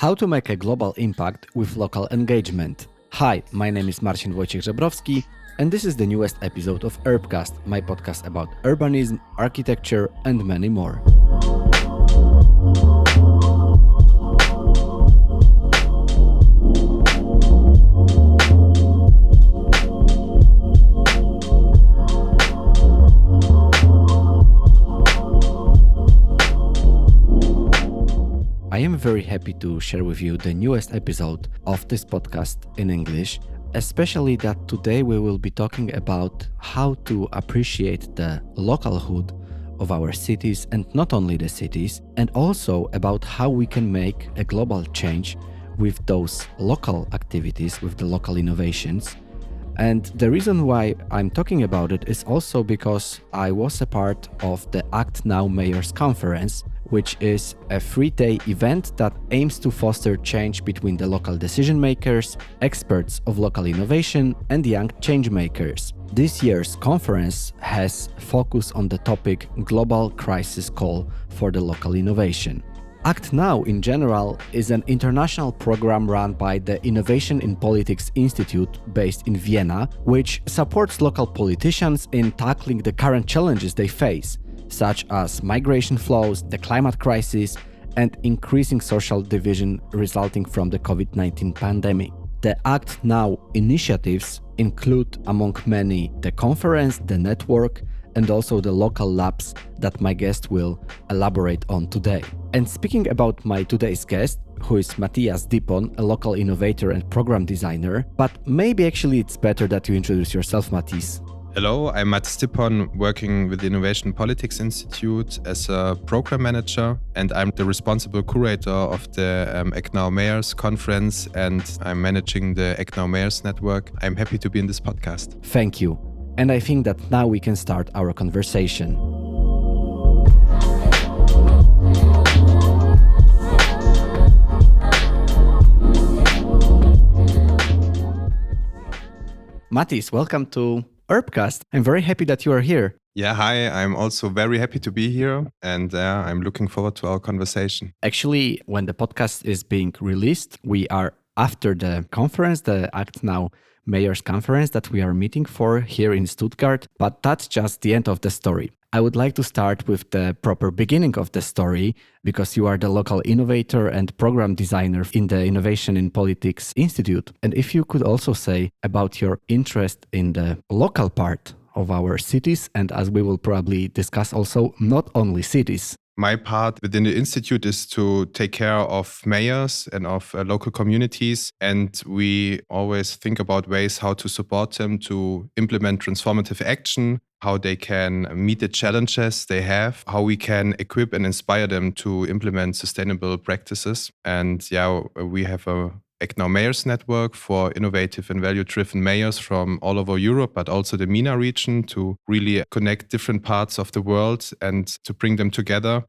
How to make a global impact with local engagement. Hi, my name is Marcin Wojciech Żebrowski, and this is the newest episode of Urbcast, my podcast about urbanism, architecture, and many more. I am very happy to share with you the newest episode of this podcast in English, especially that today we will be talking about how to appreciate the localhood of our cities and not only the cities, and also about how we can make a global change with those local activities, with the local innovations. And the reason why I'm talking about it is also because I was a part of the Act Now Mayors Conference, which is a three day event that aims to foster change between the local decision makers, experts of local innovation, and young change makers. This year's conference has focus on the topic Global Crisis Call for the Local Innovation. Act Now, in general, is an international program run by the Innovation in Politics Institute based in Vienna, which supports local politicians in tackling the current challenges they face such as migration flows, the climate crisis, and increasing social division resulting from the COVID 19 pandemic. The Act Now initiatives include, among many, the conference, the network, and also the local labs that my guest will elaborate on today. And speaking about my today's guest, who is Matthias Dipon, a local innovator and program designer, but maybe actually it's better that you introduce yourself, Matthias. Hello, I'm Matt Stipon, working with the Innovation Politics Institute as a program manager, and I'm the responsible curator of the um, Act Now Mayors Conference, and I'm managing the Act Now Mayors Network. I'm happy to be in this podcast. Thank you. And I think that now we can start our conversation. Matis, welcome to Urbcast. I'm very happy that you are here. Yeah, hi. I'm also very happy to be here and uh, I'm looking forward to our conversation. Actually, when the podcast is being released, we are after the conference, the Act Now Mayors Conference that we are meeting for here in Stuttgart, but that's just the end of the story. I would like to start with the proper beginning of the story because you are the local innovator and program designer in the Innovation in Politics Institute. And if you could also say about your interest in the local part of our cities, and as we will probably discuss also, not only cities. My part within the institute is to take care of mayors and of uh, local communities. And we always think about ways how to support them to implement transformative action, how they can meet the challenges they have, how we can equip and inspire them to implement sustainable practices. And yeah, we have a Act Now Mayors Network for innovative and value driven mayors from all over Europe, but also the MENA region to really connect different parts of the world and to bring them together.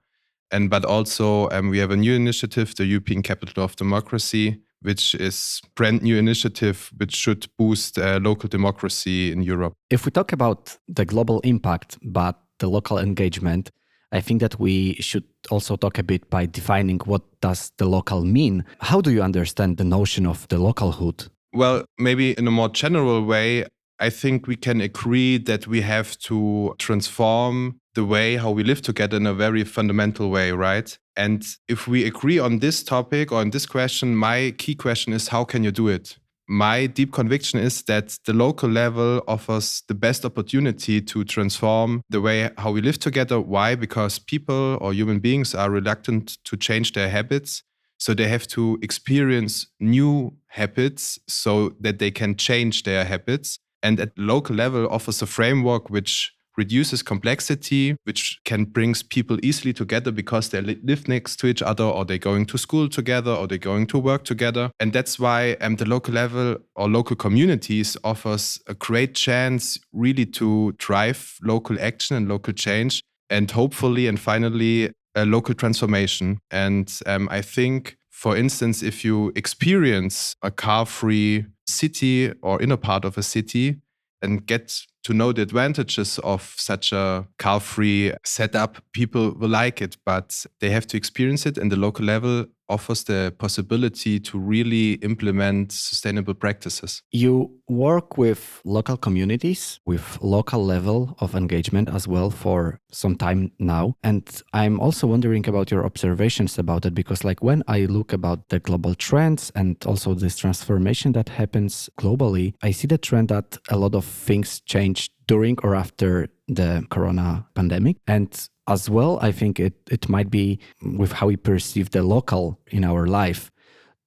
And but also um, we have a new initiative, the European Capital of Democracy, which is brand new initiative which should boost uh, local democracy in Europe. If we talk about the global impact, but the local engagement, I think that we should also talk a bit by defining what does the local mean. How do you understand the notion of the localhood? Well, maybe in a more general way, I think we can agree that we have to transform the way how we live together in a very fundamental way, right? And if we agree on this topic or on this question, my key question is how can you do it? My deep conviction is that the local level offers the best opportunity to transform the way how we live together. Why? Because people or human beings are reluctant to change their habits. So they have to experience new habits so that they can change their habits. And at local level offers a framework which reduces complexity, which can brings people easily together because they live next to each other or they're going to school together or they're going to work together. And that's why um, the local level or local communities offers a great chance really to drive local action and local change and hopefully and finally a local transformation. And um, I think, for instance, if you experience a car free city or inner part of a city, and get to know the advantages of such a car free setup, people will like it, but they have to experience it. And the local level offers the possibility to really implement sustainable practices. You work with local communities, with local level of engagement as well for some time now. And I'm also wondering about your observations about it because like when I look about the global trends and also this transformation that happens globally, I see the trend that a lot of things change during or after the corona pandemic. And as well, I think it, it might be with how we perceive the local in our life.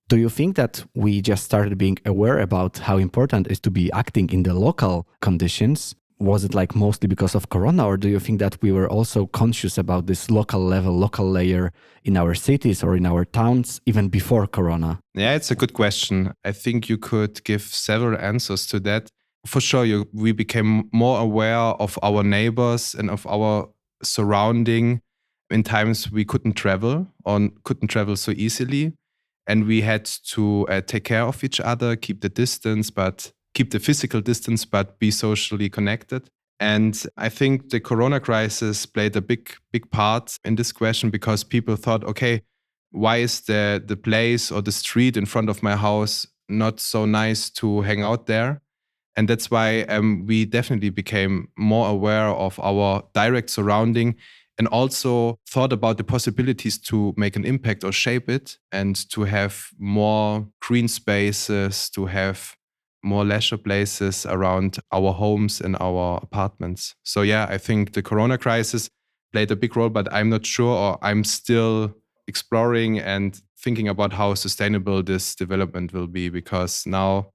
Do you think that we just started being aware about how important it is to be acting in the local conditions? Was it like mostly because of Corona, or do you think that we were also conscious about this local level, local layer in our cities or in our towns even before Corona? Yeah, it's a good question. I think you could give several answers to that. For sure, you, we became more aware of our neighbors and of our surrounding in times we couldn't travel or couldn't travel so easily. And we had to uh, take care of each other keep the distance but keep the physical distance but be socially connected. And i think the corona crisis played a big big part in this question because people thought okay why is the the place or the street in front of my house not so nice to hang out there and that's why um, we definitely became more aware of our direct surrounding and also thought about the possibilities to make an impact or shape it and to have more green spaces, to have more leisure places around our homes and our apartments. So, yeah, I think the corona crisis played a big role, but I'm not sure, or I'm still exploring and thinking about how sustainable this development will be because now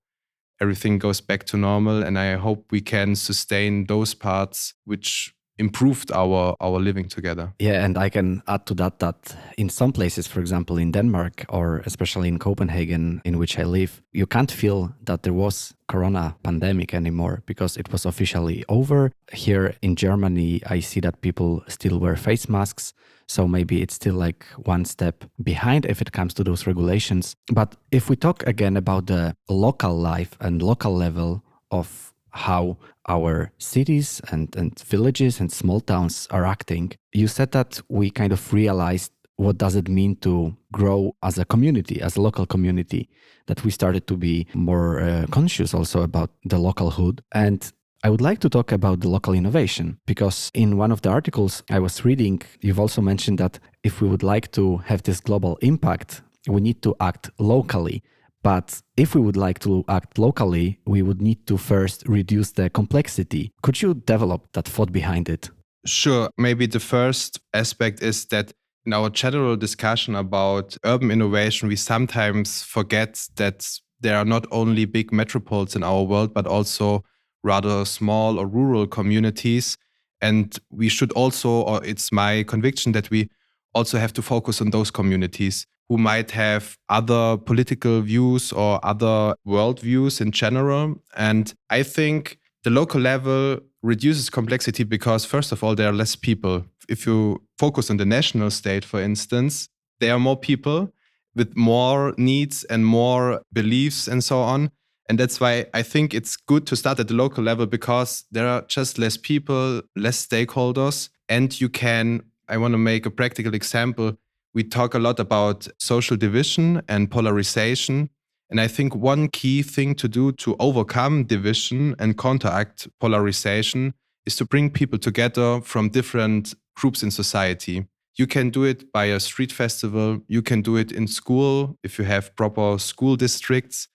everything goes back to normal. And I hope we can sustain those parts which improved our our living together yeah and i can add to that that in some places for example in denmark or especially in copenhagen in which i live you can't feel that there was corona pandemic anymore because it was officially over here in germany i see that people still wear face masks so maybe it's still like one step behind if it comes to those regulations. But if we talk again about the local life and local level of how our cities and, and villages and small towns are acting, you said that we kind of realized what does it mean to grow as a community as a local community that we started to be more uh, conscious also about the localhood and I would like to talk about the local innovation because in one of the articles I was reading, you've also mentioned that if we would like to have this global impact, we need to act locally. But if we would like to act locally, we would need to first reduce the complexity. Could you develop that thought behind it? Sure. Maybe the first aspect is that in our general discussion about urban innovation, we sometimes forget that there are not only big metropoles in our world, but also rather small or rural communities. And we should also, or it's my conviction that we also have to focus on those communities who might have other political views or other worldviews in general. And I think the local level reduces complexity because, first of all, there are less people. If you focus on the national state, for instance, there are more people with more needs and more beliefs and so on. And that's why I think it's good to start at the local level because there are just less people, less stakeholders. And you can, I want to make a practical example. We talk a lot about social division and polarization. And I think one key thing to do to overcome division and counteract polarization is to bring people together from different groups in society. You can do it by a street festival. You can do it in school if you have proper school districts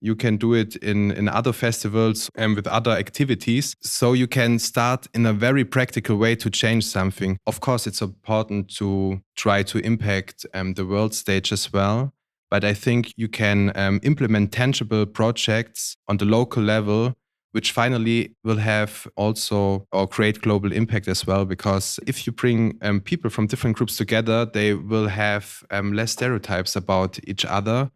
you can do it in, in other festivals and with other activities. So you can start in a very practical way to change something. Of course, it's important to try to impact um, the world stage as well. But I think you can um, implement tangible projects on the local level, which finally will have also or create global impact as well. Because if you bring um, people from different groups together, they will have um, less stereotypes about each other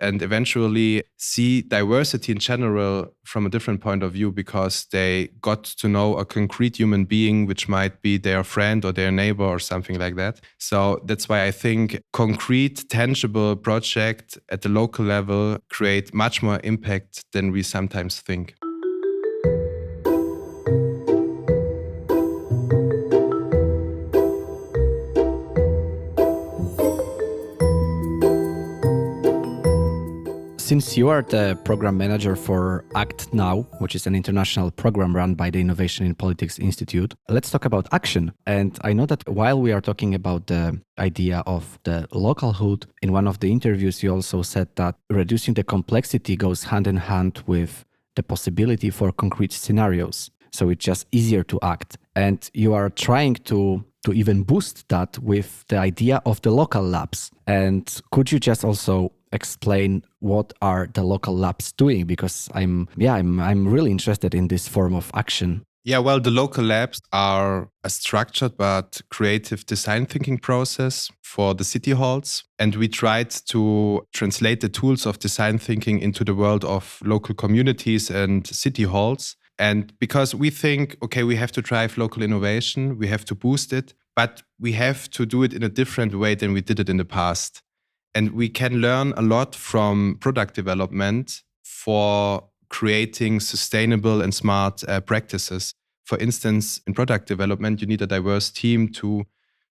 and eventually see diversity in general from a different point of view because they got to know a concrete human being which might be their friend or their neighbor or something like that. So that's why i think concrete tangible project at the local level create much more impact than we sometimes think Since you are the program manager for ACT Now, which is an international program run by the Innovation in Politics Institute, let's talk about action. And I know that while we are talking about the idea of the localhood, in one of the interviews, you also said that reducing the complexity goes hand in hand with the possibility for concrete scenarios. So it's just easier to act. And you are trying to to even boost that with the idea of the local labs. And could you just also explain what are the local labs doing because i'm yeah i'm i'm really interested in this form of action. Yeah well the local labs are a structured but creative design thinking process for the city halls. And we tried to translate the tools of design thinking into the world of local communities and city halls. And because we think, okay, we have to drive local innovation, we have to boost it, but we have to do it in a different way than we did it in the past. And we can learn a lot from product development for creating sustainable and smart uh, practices. For instance, in product development, you need a diverse team to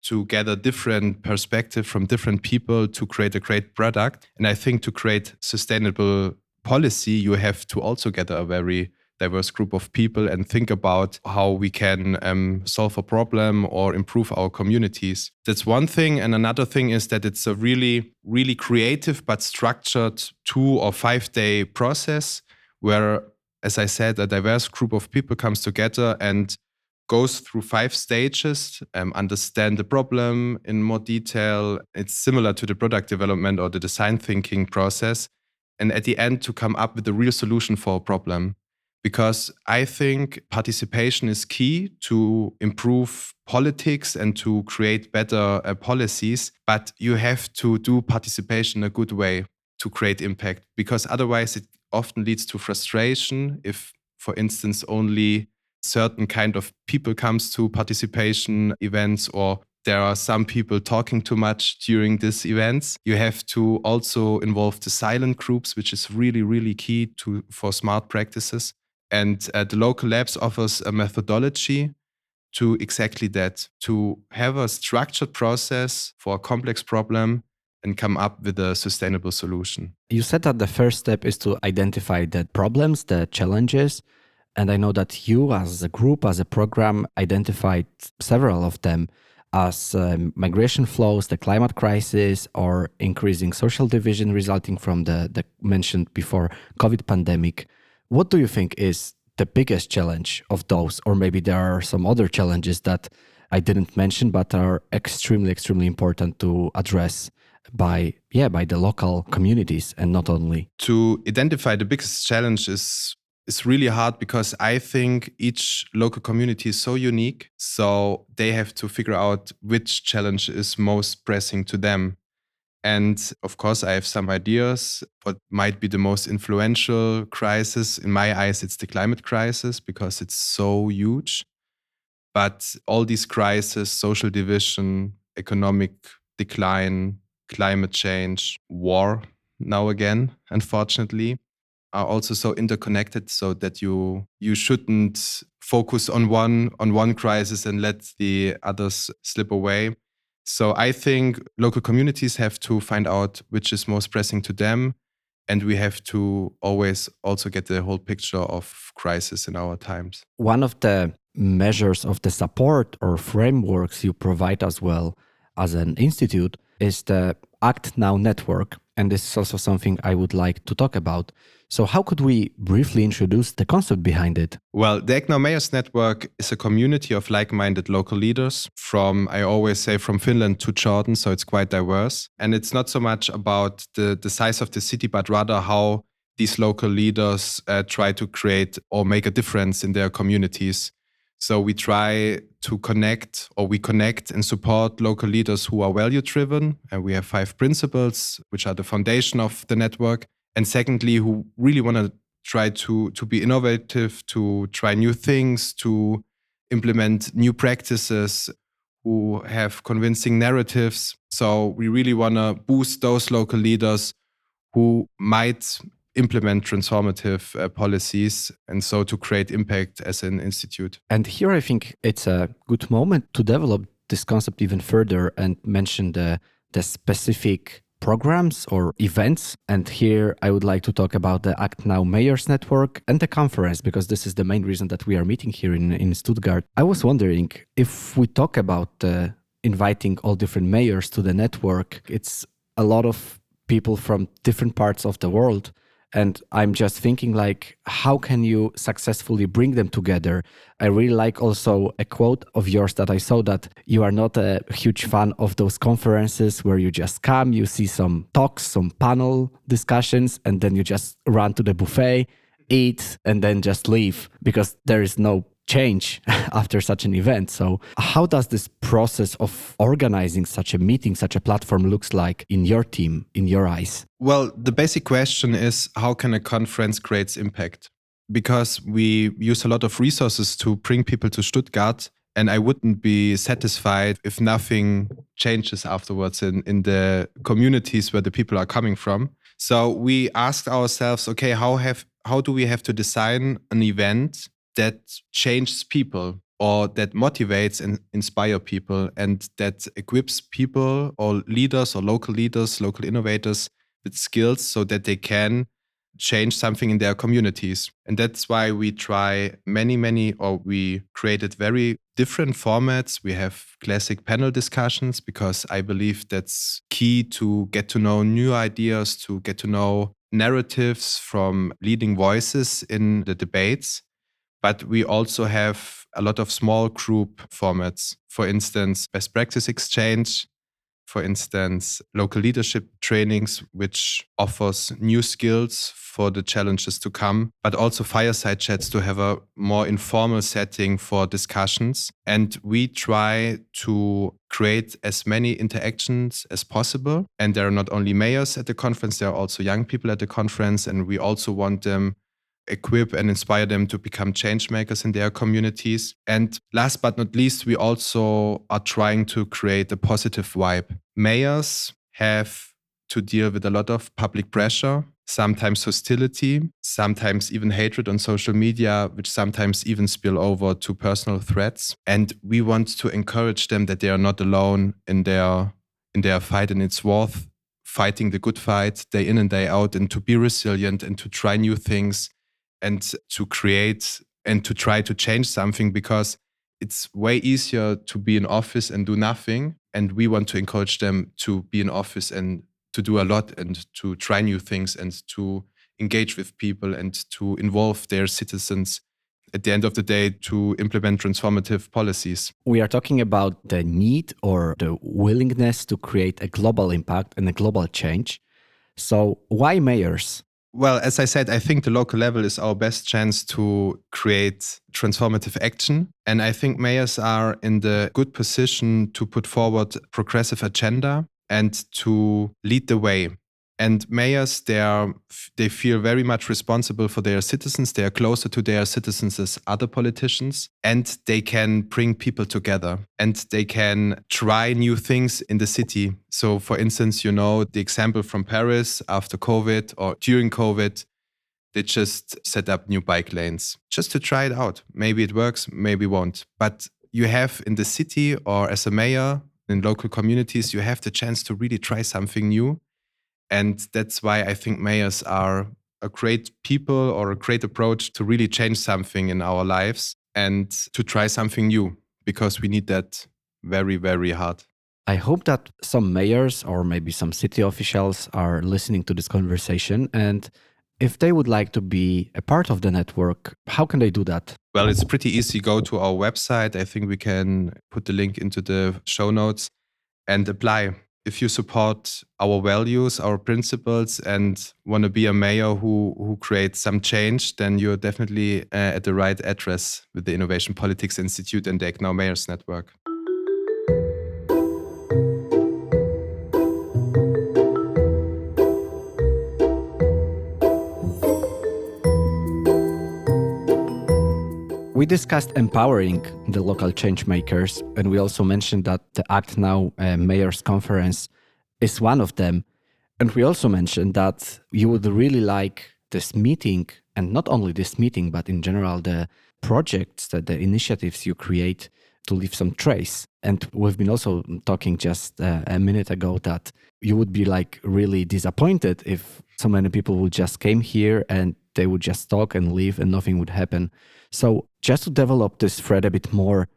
to gather different perspective from different people to create a great product. And I think to create sustainable policy, you have to also gather a very diverse group of people and think about how we can um, solve a problem or improve our communities. That's one thing. And another thing is that it's a really, really creative but structured two or five day process where, as I said, a diverse group of people comes together and goes through five stages, um, understand the problem in more detail. It's similar to the product development or the design thinking process. And at the end, to come up with a real solution for a problem because I think participation is key to improve politics and to create better uh, policies. But you have to do participation a good way to create impact because otherwise it often leads to frustration if, for instance, only certain kind of people comes to participation events or there are some people talking too much during these events. You have to also involve the silent groups, which is really, really key to for smart practices. And uh, the local labs offers a methodology to exactly that, to have a structured process for a complex problem and come up with a sustainable solution. You said that the first step is to identify the problems, the challenges. And I know that you, as a group, as a program, identified several of them as um, migration flows, the climate crisis, or increasing social division resulting from the, the mentioned before COVID pandemic. What do you think is the biggest challenge of those? Or maybe there are some other challenges that I didn't mention, but are extremely, extremely important to address by yeah by the local communities and not only to identify the biggest challenge is is really hard because I think each local community is so unique. So they have to figure out which challenge is most pressing to them. And of course, I have some ideas. What might be the most influential crisis? In my eyes, it's the climate crisis because it's so huge. But all these crises, social division, economic decline, climate change, war, now again, unfortunately, are also so interconnected so that you you shouldn't focus on one on one crisis and let the others slip away so I think local communities have to find out which is most pressing to them. And we have to always also get the whole picture of crisis in our times. One of the measures of the support or frameworks you provide as well as an institute is the Act Now network. And this is also something I would like to talk about. So, how could we briefly introduce the concept behind it? Well, the Mayors Network is a community of like minded local leaders from, I always say, from Finland to Jordan. So, it's quite diverse. And it's not so much about the, the size of the city, but rather how these local leaders uh, try to create or make a difference in their communities. So we try to connect or we connect and support local leaders who are value driven. And we have five principles, which are the foundation of the network and secondly who really want to try to to be innovative to try new things to implement new practices who have convincing narratives. So we really want to boost those local leaders who might implement transformative uh, policies and so to create impact as an institute. And here i think it's a good moment to develop this concept even further and mention the the specific programs or events. And here I would like to talk about the Act Now Mayors Network and the conference, because this is the main reason that we are meeting here in, in Stuttgart. I was wondering if we talk about uh, inviting all different mayors to the network, it's a lot of people from different parts of the world and i'm just thinking like how can you successfully bring them together? I really like also a quote of yours that i saw that you are not a huge fan of those conferences where you just come you see some talks some panel discussions and then you just run to the buffet eat and then just leave because there is no change after such an event. So, how does this process of organizing such a meeting, such a platform looks like in your team, in your eyes? Well, the basic question is how can a conference create impact? Because we use a lot of resources to bring people to Stuttgart, and I wouldn't be satisfied if nothing changes afterwards in, in the communities where the people are coming from. So we asked ourselves, okay, how have how do we have to design an event that changes people or that motivates and inspire people and that equips people or leaders or local leaders, local innovators with skills so that they can change something in their communities. And that's why we try many, many, or we created very different formats. We have classic panel discussions because I believe that's key to get to know new ideas, to get to know narratives from leading voices in the debates. But we also have a lot of small group formats. For instance, best practice exchange, for instance, local leadership trainings, which offers new skills for the challenges to come, but also fireside chats to have a more informal setting for discussions. And we try to create as many interactions as possible. And there are not only mayors at the conference, there are also young people at the conference. And we also want them equip and inspire them to become change makers in their communities. And last but not least, we also are trying to create a positive vibe. Mayors have to deal with a lot of public pressure, sometimes hostility, sometimes even hatred on social media, which sometimes even spill over to personal threats. And we want to encourage them that they are not alone in their in their fight and it's worth fighting the good fight day in and day out and to be resilient and to try new things and to create and to try to change something because it's way easier to be in office and do nothing. And we want to encourage them to be in office and to do a lot and to try new things and to engage with people and to involve their citizens at the end of the day to implement transformative policies. We are talking about the need or the willingness to create a global impact and a global change. So, why mayors? Well, as I said, I think the local level is our best chance to create transformative action. And I think mayors are in the good position to put forward progressive agenda and to lead the way and mayors they are they feel very much responsible for their citizens. They are closer to their citizens as other politicians. And they can bring people together. And they can try new things in the city. So for instance you know the example from paris after covid or during covid they just set up new bike lanes just to try it out. Maybe it works maybe won't. But you have in the city or as a mayor in local communities you have the chance to really try something new and that's why I think mayors are a great people or a great approach to really change something in our lives and to try something new because we need that very, very hard. I hope that some mayors or maybe some city officials are listening to this conversation. And if they would like to be a part of the network, how can they do that? Well, it's pretty easy. Go to our website. I think we can put the link into the show notes and apply if you support our values, our principles, and want to be a mayor who who creates some change, then you're definitely uh, at the right address with the Innovation Politics Institute and the Act Now Mayors Network. We discussed empowering the local change makers, and we also mentioned that the Act Now uh, Mayors Conference is one of them. And we also mentioned that you would really like this meeting, and not only this meeting, but in general, the projects, that the initiatives you create to leave some trace. And we've been also talking just uh, a minute ago that you would be like really disappointed if so many people would just came here and they would just talk and leave and nothing would happen. So just to develop this thread a bit more,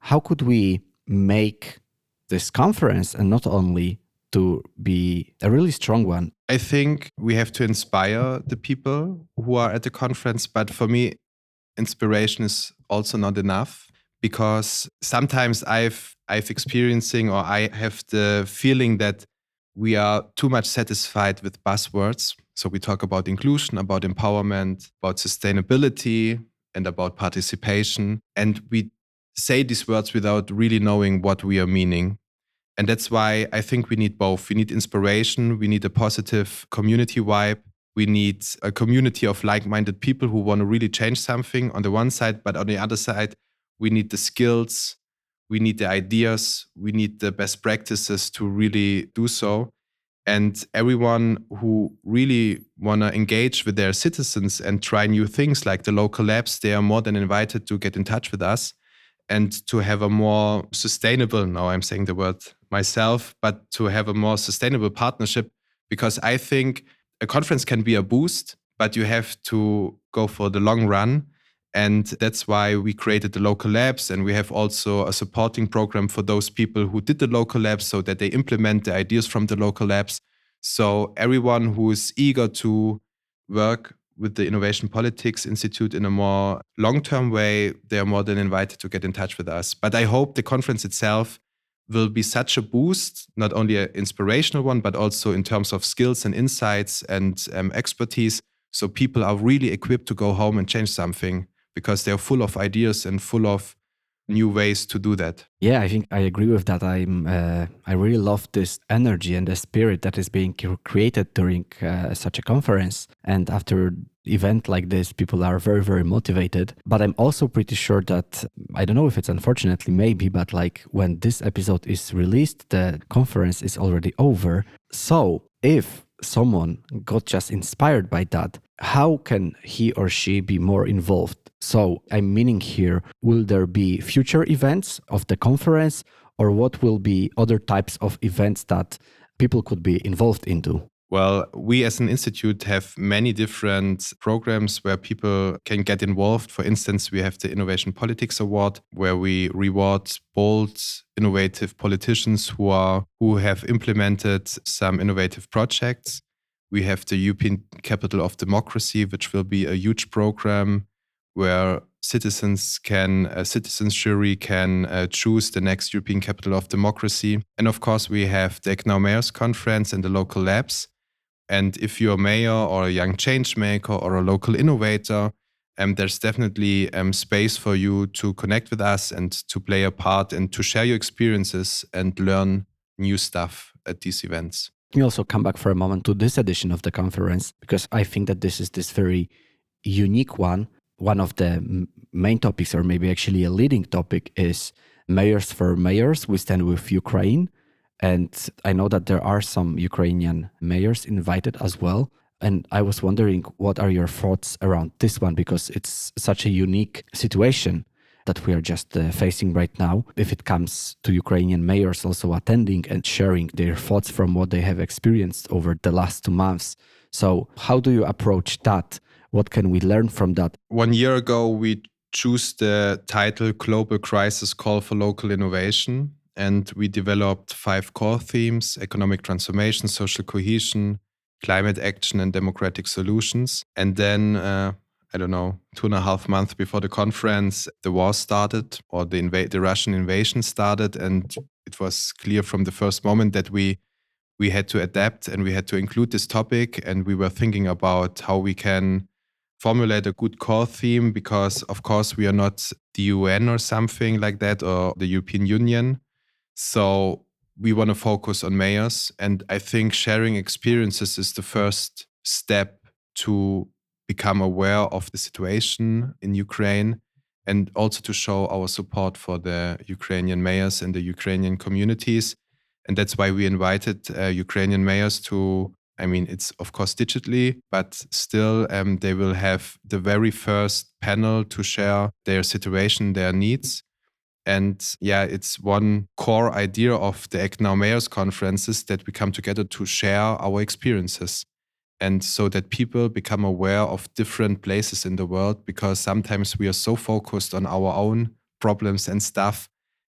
how could we make this conference and not only to be a really strong one? I think we have to inspire the people who are at the conference, but for me, inspiration is also not enough because sometimes I've I've experiencing or I have the feeling that we are too much satisfied with buzzwords. So we talk about inclusion, about empowerment, about sustainability, and about participation. And we say these words without really knowing what we are meaning. And that's why I think we need both. We need inspiration, we need a positive community vibe, we need a community of like minded people who want to really change something on the one side, but on the other side, we need the skills, we need the ideas, we need the best practices to really do so. And everyone who really want to engage with their citizens and try new things like the local labs, they are more than invited to get in touch with us and to have a more sustainable, now I'm saying the word myself, but to have a more sustainable partnership because I think a conference can be a boost, but you have to go for the long run. And that's why we created the local labs. And we have also a supporting program for those people who did the local labs so that they implement the ideas from the local labs. So everyone who is eager to work with the Innovation Politics Institute in a more long term way, they are more than invited to get in touch with us. But I hope the conference itself will be such a boost, not only an inspirational one, but also in terms of skills and insights and um, expertise. So people are really equipped to go home and change something because they're full of ideas and full of new ways to do that. Yeah, I think I agree with that. I'm uh, I really love this energy and the spirit that is being created during uh, such a conference. And after event like this, people are very very motivated. But I'm also pretty sure that I don't know if it's unfortunately maybe, but like when this episode is released, the conference is already over. So if someone got just inspired by that, how can he or she be more involved? So I'm meaning here, will there be future events of the conference or what will be other types of events that people could be involved into? Well, we as an institute have many different programs where people can get involved. For instance, we have the Innovation Politics Award where we reward bold, innovative politicians who are who have implemented some innovative projects. We have the European Capital of Democracy, which will be a huge program where citizens can a citizens jury can uh, choose the next European Capital of Democracy. And of course, we have the Act Now Mayors Conference and the local labs. And if you're a mayor or a young change maker or a local innovator, um, there's definitely um, space for you to connect with us and to play a part and to share your experiences and learn new stuff at these events me also come back for a moment to this edition of the conference because I think that this is this very unique one. One of the main topics, or maybe actually a leading topic, is mayors for mayors. We stand with Ukraine. And I know that there are some Ukrainian mayors invited as well. And I was wondering, what are your thoughts around this one? Because it's such a unique situation that we are just uh, facing right now. If it comes to Ukrainian mayors also attending and sharing their thoughts from what they have experienced over the last two months. So, how do you approach that? What can we learn from that? One year ago, we chose the title Global Crisis Call for Local Innovation. And we developed five core themes economic transformation, social cohesion, climate action, and democratic solutions. And then uh, I don't know, two and a half months before the conference, the war started or the inva- the Russian invasion started, and it was clear from the first moment that we we had to adapt and we had to include this topic, and we were thinking about how we can formulate a good core theme because, of course, we are not the UN or something like that or the European Union, so we want to focus on mayors, and I think sharing experiences is the first step to become aware of the situation in Ukraine and also to show our support for the Ukrainian mayors and the Ukrainian communities. And that's why we invited uh, Ukrainian mayors to, I mean, it's of course digitally, but still um, they will have the very first panel to share their situation, their needs. And yeah, it's one core idea of the Act Now Mayors conferences that we come together to share our experiences. And so that people become aware of different places in the world because sometimes we are so focused on our own problems and stuff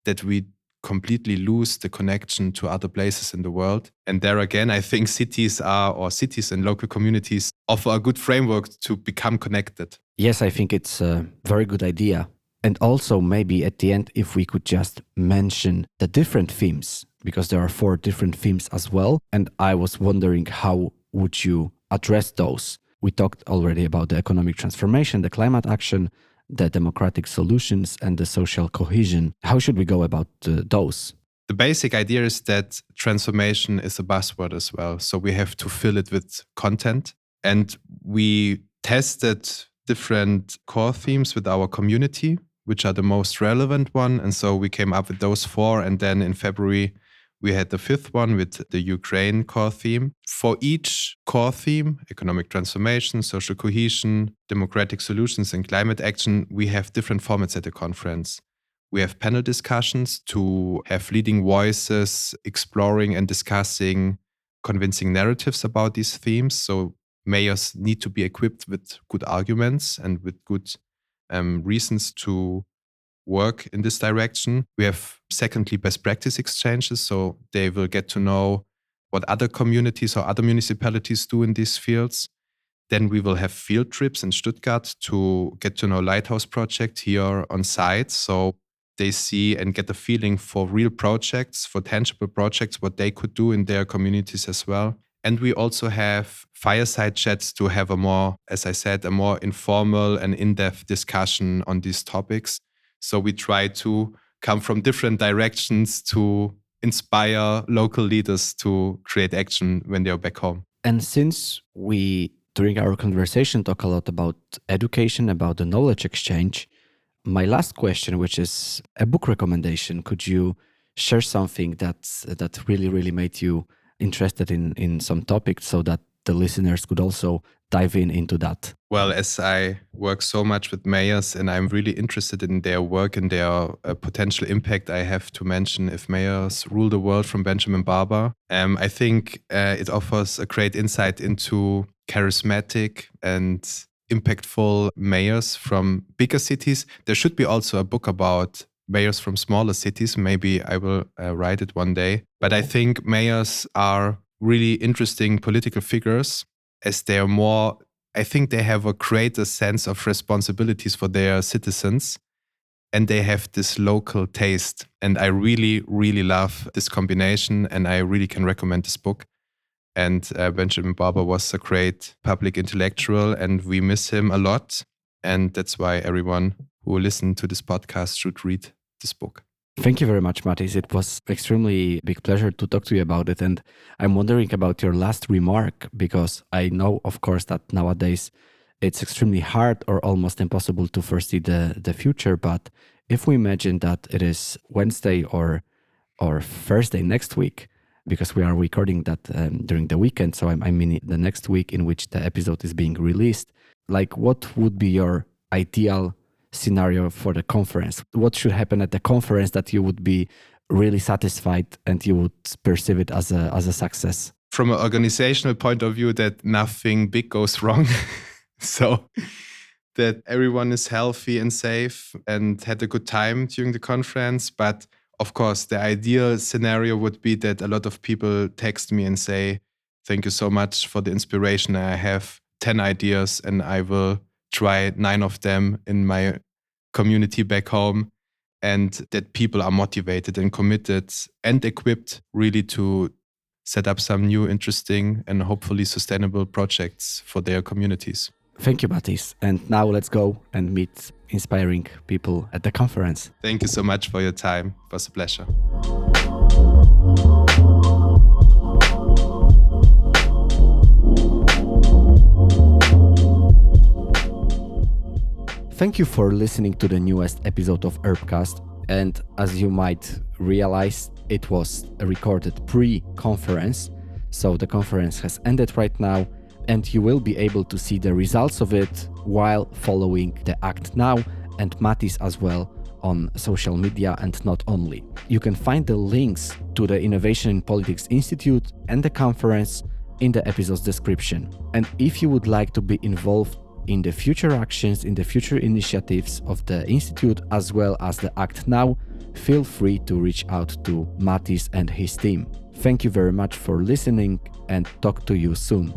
that we completely lose the connection to other places in the world. And there again, I think cities are, or cities and local communities offer a good framework to become connected. Yes, I think it's a very good idea. And also, maybe at the end, if we could just mention the different themes, because there are four different themes as well. And I was wondering how would you address those? We talked already about the economic transformation, the climate action, the democratic solutions, and the social cohesion. How should we go about uh, those? The basic idea is that transformation is a buzzword as well. So we have to fill it with content. And we tested different core themes with our community, which are the most relevant one. And so we came up with those four. And then in February, we had the fifth one with the Ukraine core theme. For each core theme, economic transformation, social cohesion, democratic solutions, and climate action, we have different formats at the conference. We have panel discussions to have leading voices exploring and discussing convincing narratives about these themes. So mayors need to be equipped with good arguments and with good um, reasons to work in this direction. We have, secondly, best practice exchanges. So they will get to know what other communities or other municipalities do in these fields. Then we will have field trips in Stuttgart to get to know Lighthouse Project here on site. So they see and get a feeling for real projects, for tangible projects, what they could do in their communities as well. And we also have fireside chats to have a more, as I said, a more informal and in depth discussion on these topics. So we try to come from different directions to inspire local leaders to create action when they're back home. And since we, during our conversation, talk a lot about education, about the knowledge exchange, my last question, which is a book recommendation, could you share something that that really, really made you interested in in some topic so that the listeners could also dive in into that? Well, as I work so much with mayors and I'm really interested in their work and their uh, potential impact, I have to mention If Mayors Rule the World from Benjamin Barber. Um, I think uh, it offers a great insight into charismatic and impactful mayors from bigger cities. There should be also a book about mayors from smaller cities. Maybe I will uh, write it one day. But I think mayors are really interesting political figures as they are more i think they have a greater sense of responsibilities for their citizens and they have this local taste. And i really really love this combination and i really can recommend this book. And uh, benjamin barber was a great public intellectual and we miss him a lot. And that's why everyone who listened to this podcast should read this book Thank you very much, Matis. It was extremely big pleasure to talk to you about it. And I'm wondering about your last remark because I know, of course, that nowadays it's extremely hard or almost impossible to foresee the, the future. But if we imagine that it is Wednesday or or Thursday next week, because we are recording that um, during the weekend, so I, I mean the next week in which the episode is being released, like what would be your ideal scenario for the conference? What should happen at the conference that you would be really satisfied and you would perceive it as a as a success? From an organizational point of view, that nothing big goes wrong. so that everyone is healthy and safe and had a good time during the conference. But of course, the ideal scenario would be that a lot of people text me and say, Thank you so much for the inspiration. I have 10 ideas and I will try nine of them in my community back home and that people are motivated and committed and equipped really to set up some new interesting and hopefully sustainable projects for their communities. Thank you, Matis. And now let's go and meet inspiring people at the conference. Thank you so much for your time. It was a pleasure. Thank you for listening to the newest episode of Urbcast. And as you might realize, it was recorded pre conference. So the conference has ended right now, and you will be able to see the results of it while following the Act Now and Matis as well on social media and not only. You can find the links to the Innovation in Politics Institute and the conference in the episode's description. And if you would like to be involved in the future actions, in the future initiatives of the Institute, as well as the Act Now, feel free to reach out to Matis and his team. Thank you very much for listening and talk to you soon.